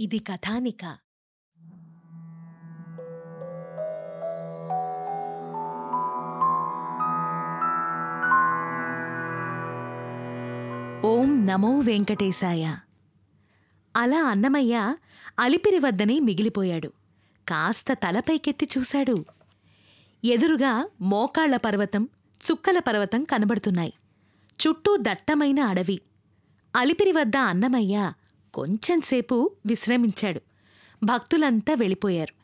ఇది కథానిక. ఓం నమో వెంకటేశాయ. అలా అన్నమయ్య అలిపిరి వద్దనే మిగిలిపోయాడు. కాస్త తలపైకెత్తి చూశాడు. ఎదురుగా మోకాళ్ళ పర్వతం చుక్కల పర్వతం కనబడుతున్నాయి. చుట్టూ దట్టమైన అడవి. అలిపిరి వద్ద అన్నమయ్య కొంచెంసేపు విశ్రమించాడు. భక్తులంతా వెళ్ళిపోయారు.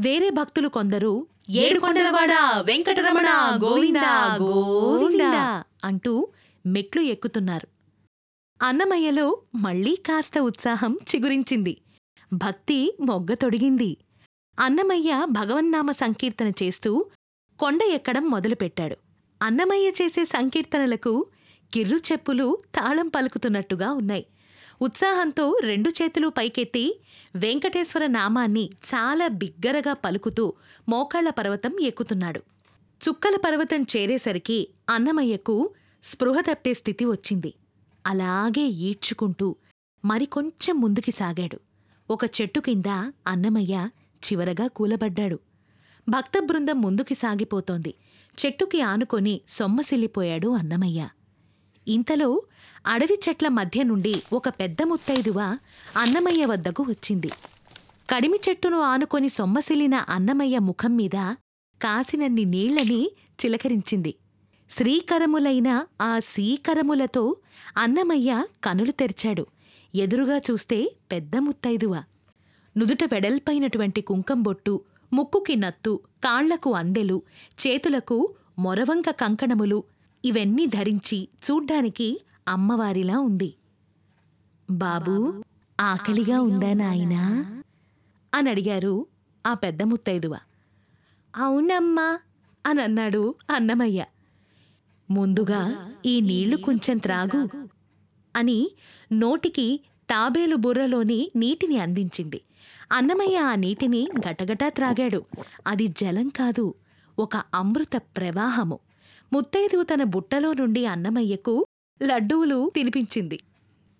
వేరే భక్తులు కొందరు ఏడుకొండలవాడ వెంకటరమణ గోవిందా గోవిందా అంటూ మెట్లు ఎక్కుతున్నారు. అన్నమయ్యలో మళ్ళీ కాస్త ఉత్సాహం చిగురించింది. భక్తి మొగ్గ తొడిగింది. అన్నమయ్య భగవన్నామ సంకీర్తన చేస్తూ కొండ ఎక్కడం మొదలుపెట్టాడు. అన్నమయ్య చేసే సంకీర్తనలకు గిర్రు చెప్పులు తాళం పలుకుతున్నట్టుగా ఉన్నాయి. ఉత్సాహంతో రెండు చేతులు పైకెత్తి వెంకటేశ్వర నామాన్ని చాలా బిగ్గరగా పలుకుతూ మోకాళ్ళ పర్వతం ఎక్కుతున్నాడు. చుక్కల పర్వతం చేరేసరికి అన్నమయ్యకు స్పృహ తప్పే స్థితి వచ్చింది. అలాగే ఈడ్చుకుంటూ మరికొంచెం ముందుకి సాగాడు. ఒక చెట్టు కింద అన్నమయ్య చివరగా కూలబడ్డాడు. భక్త బృందం ముందుకి సాగిపోతోంది. చెట్టుకి ఆనుకొని సొమ్మసిల్లిపోయాడు అన్నమయ్య. ఇంతలో అడవి చెట్ల మధ్య నుండి ఒక పెద్ద ముత్తైదువ అన్నమయ్య వద్దకు వచ్చింది. కడిమి చెట్టును ఆనుకొని సొమ్మసిల్లిన అన్నమయ్య ముఖం మీద కాసినన్ని నీళ్ళని చిలకరించింది. శ్రీకరములైన ఆ సీకరములతో అన్నమయ్య కనులు తెరిచాడు. ఎదురుగా చూస్తే పెద్ద ముత్తైదువ. నుదుట వెడల్పైనటువంటి కుంకంబొట్టు ముక్కుకి నత్తు కాళ్ళకు అందెలు చేతులకు మొరవంక కంకణములు ఇవన్నీ ధరించి చూడ్డానికి అమ్మవారిలా ఉంది. బాబూ ఆకలిగా ఉందా నాయనా? అని అడిగారు ఆ పెద్ద ముత్తైదువ. అవునమ్మా అని అన్నాడు అన్నమయ్య. ముందుగా ఈ నీళ్ళు కొంచెం త్రాగు అని నోటికి తాబేలు బుర్రలోని నీటిని అందించింది. అన్నమయ్య ఆ నీటిని గటగటా త్రాగాడు. అది జలం కాదు ఒక అమృత ప్రవాహము. ముత్తైదు తన బుట్టలో నుండి అన్నమయ్యకు లడ్డూలు తినిపించింది.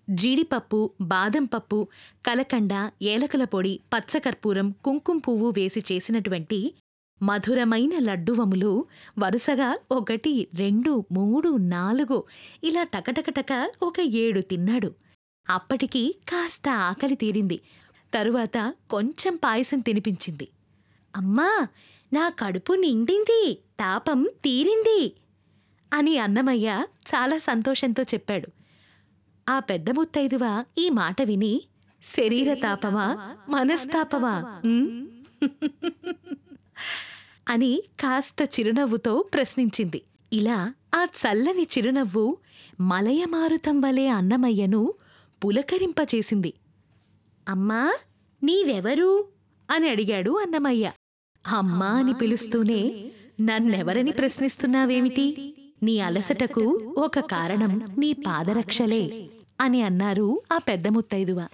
జీడిపప్పు బాదం పప్పు కలకండ ఏలకల పొడి పచ్చకర్పూరం కుంకుమ పువ్వు వేసి చేసినటువంటి మధురమైన లడ్డువములు వరుసగా ఒకటి రెండు మూడు నాలుగు ఇలా టకటకటక ఒక ఏడు తిన్నాడు. అప్పటికి కాస్త ఆకలి తీరింది. తరువాత కొంచెం పాయసం తినిపించింది. అమ్మా నా కడుపు నిండింది. తాపం తీరింది అని అన్నమయ్య చాలా సంతోషంతో చెప్పాడు. ఆ పెద్ద ముత్తైదువ ఈ మాట విని శరీర తాపమా? మనస్తాపమా? ఉమ్?" అని కాస్త చిరునవ్వుతో ప్రశ్నించింది. ఇలా ఆ చల్లని చిరునవ్వు మలయమారుతం వలె అన్నమయ్యను పులకరింపచేసింది. అమ్మా నీవెవరు? అని అడిగాడు అన్నమయ్య. అమ్మా అని పిలుస్తూనే నన్నెవరని ప్రశ్నిస్తున్నావేమిటి? నీ అలసటకు ఒక కారణం నీ పాదరక్షలే అని అన్నారు ఆ పెద్ద ముత్తైదువ.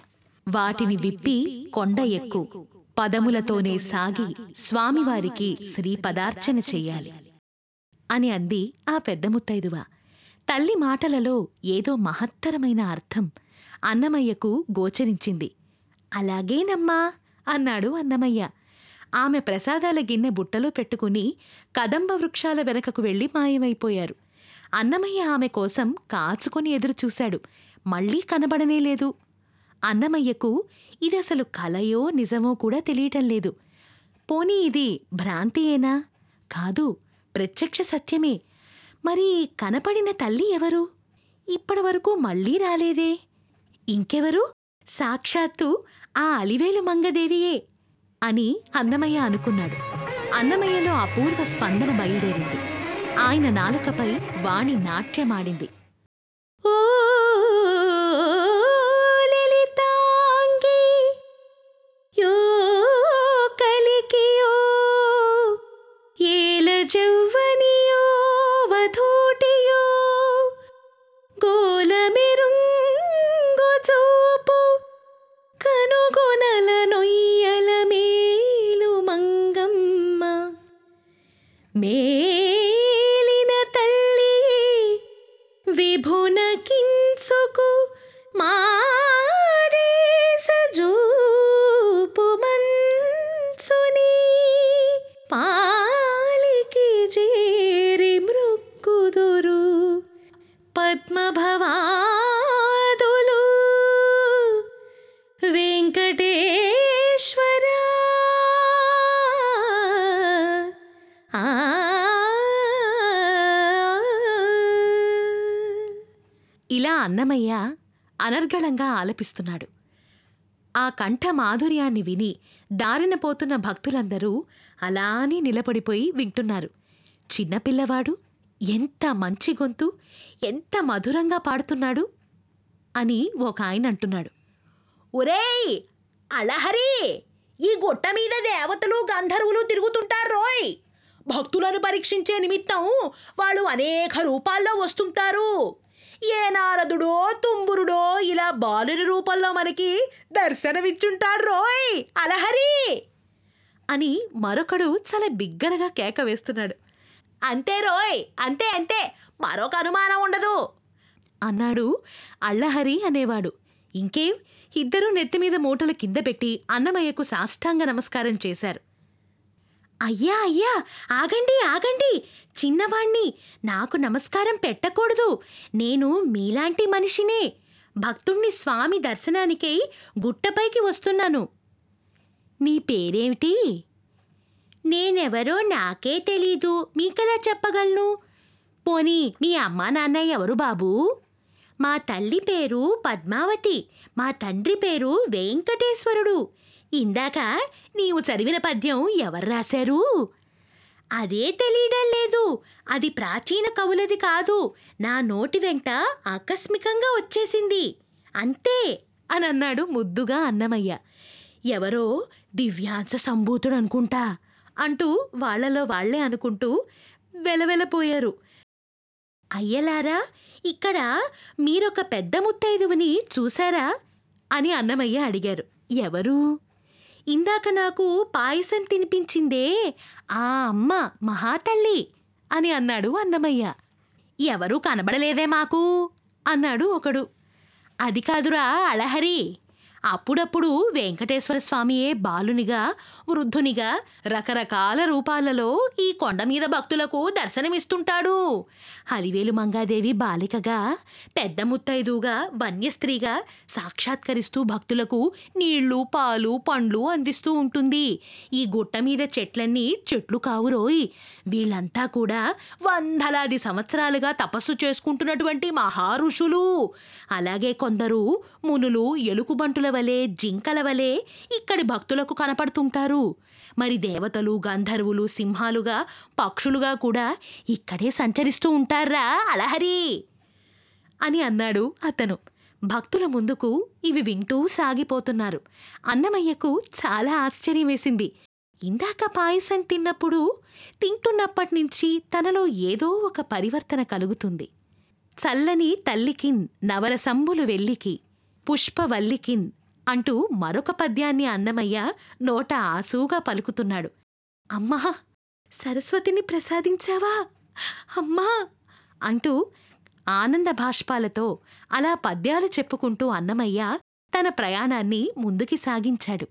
వాటిని విప్పి కొండ ఎక్కు పదములతోనే సాగి స్వామివారికి శ్రీపదార్చన చెయ్యాలి అని అంది ఆ పెద్ద ముత్తైదువ. తల్లి మాటలలో ఏదో మహత్తరమైన అర్థం అన్నమయ్యకు గోచరించింది. అలాగేనమ్మా అన్నాడు అన్నమయ్య. ఆమె ప్రసాదాల గిన్నె బుట్టలో పెట్టుకుని కదంబ వృక్షాల వెనకకు వెళ్ళి మాయమైపోయారు. అన్నమయ్య ఆమె కోసం కాచుకొని ఎదురుచూశాడు. మళ్ళీ కనబడనే లేదు. అన్నమయ్యకు ఇది అసలు కలయో నిజమో కూడా తెలియటం లేదు. పోనీ ఇది భ్రాంతియేనా? కాదు ప్రత్యక్ష సత్యమే. మరి కనపడిన తల్లి ఎవరు? ఇప్పటివరకు మళ్ళీ రాలేదే. ఇంకెవరు? సాక్షాత్తు ఆ అలివేలు మంగదేవియే. అని అన్నమయ్య అనుకున్నాడు. అన్నమయ్యలో అపూర్వ స్పందన బయలుదేరింది. ఆయన నాలుకపై వాణి నాట్యమాడింది. ఓ ఇలా అన్నమయ్య అనర్గళంగా ఆలపిస్తున్నాడు. ఆ కంఠ మాధుర్యాన్ని విని దారిన పోతున్న భక్తులందరూ అలానే నిలబడిపోయి వింటున్నారు. చిన్నపిల్లవాడు ఎంత మంచి గొంతు ఎంత మధురంగా పాడుతున్నాడు అని ఒక ఆయన అంటున్నాడు. ఒరేయ్ అలహరి! ఈ గుట్ట మీద దేవతలు గంధర్వులు తిరుగుతుంటారు రోయ్! భక్తులను పరీక్షించే నిమిత్తం వాళ్ళు అనేక రూపాల్లో వస్తుంటారు. ఏ నారదుడో తుంబురుడో ఇలా బాలుని రూపంలో మనకి దర్శనమిచ్చుంటాడు రోయ్ అలహరి! అని మరొకడు చాలా బిగ్గరగా కేక వేస్తున్నాడు. అంతే రోయ్ అంతే అంతే మరొక అనుమానం ఉండదు అన్నాడు అల్లహరి అనేవాడు. ఇంకేం? ఇద్దరూ నెత్తిమీద మూటలు కింద పెట్టి అన్నమయ్యకు సాష్టాంగ నమస్కారం చేశారు. అయ్యా అయ్యా ఆగండి ఆగండి. చిన్నవాణ్ణి నాకు నమస్కారం పెట్టకూడదు. నేను మీలాంటి మనిషినే. భక్తుణ్ణి స్వామి దర్శనానికై గుట్టపైకి వస్తున్నాను. నీ పేరేమిటి? నేనెవరో నాకే తెలీదు. మీకెలా చెప్పగలను? పోనీ మీ అమ్మా నాన్న ఎవరు బాబూ? మా తల్లి పేరు పద్మావతి. మా తండ్రి పేరు వెంకటేశ్వరుడు. ఇందాక నీవు చదివిన పద్యం ఎవరు రాశారు? అదే తెలియడం లేదు. అది ప్రాచీన కవులది కాదు. నా నోటి వెంట ఆకస్మికంగా వచ్చేసింది. అంతే అని అన్నాడు ముద్దుగా అన్నమయ్య. ఎవరో దివ్యాంశ సంభూతుడు అనుకుంటా అంటూ వాళ్ళలో వాళ్ళే అనుకుంటూ వెలవెలపోయారు. అయ్యలారా ఇక్కడ మీరొక పెద్ద ముత్తైదువుని చూశారా? అని అన్నమయ్య అడిగారు. ఎవరు? ఇందాక నాకు పాయసం తినిపించిందే. ఆ అమ్మ మహాతల్లి అని అన్నాడు అన్నమయ్య. ఎవరూ కనబడలేదే మాకు అన్నాడు ఒకడు. అది కాదురా అళహరి అప్పుడప్పుడు వెంకటేశ్వర స్వామియే బాలునిగా వృద్ధునిగా రకరకాల రూపాలలో ఈ కొండ మీద భక్తులకు దర్శనమిస్తుంటాడు. హరివేలు మంగాదేవి బాలికగా పెద్ద ముత్తైదుగా వన్యస్త్రీగా సాక్షాత్కరిస్తూ భక్తులకు నీళ్ళు పాలు పండ్లు అందిస్తూ ఉంటుంది. ఈ గుట్ట మీద చెట్లన్నీ చెట్లు కావురోయ్. వీళ్ళంతా కూడా వందలాది సంవత్సరాలుగా తపస్సు చేసుకుంటున్నటువంటి మహారుషులు. అలాగే కొందరు మునులు ఎలుకుబంటుల వలే జింకల వలే ఇక్కడి భక్తులకు కనపడుతుంటారు. మరి దేవతలు గంధర్వులు సింహాలుగా పక్షులుగా కూడా ఇక్కడే సంచరిస్తూ ఉంటారా అలహరి? అని అన్నాడు అతను. భక్తుల ముందుకు ఇవి వింటూ సాగిపోతున్నారు. అన్నమయ్యకు చాలా ఆశ్చర్యం వేసింది. ఇందాక పాయసం తిన్నప్పుడు తింటున్నప్పటి నుంచి తనలో ఏదో ఒక పరివర్తన కలుగుతుంది. చల్లని తల్లికిన్ నవరసంబులు వెల్లికి పుష్పవల్లికిన్ అంటూ మరొక పద్యాన్ని అన్నమయ్య నోట ఆసూగా పలుకుతున్నాడు. అమ్మా సరస్వతిని ప్రసాదించావా? అమ్మా! అంటూ ఆనంద భాష్పాలతో అలా పద్యాలు చెప్పుకుంటూ అన్నమయ్య తన ప్రయాణాన్ని ముందుకి సాగించాడు.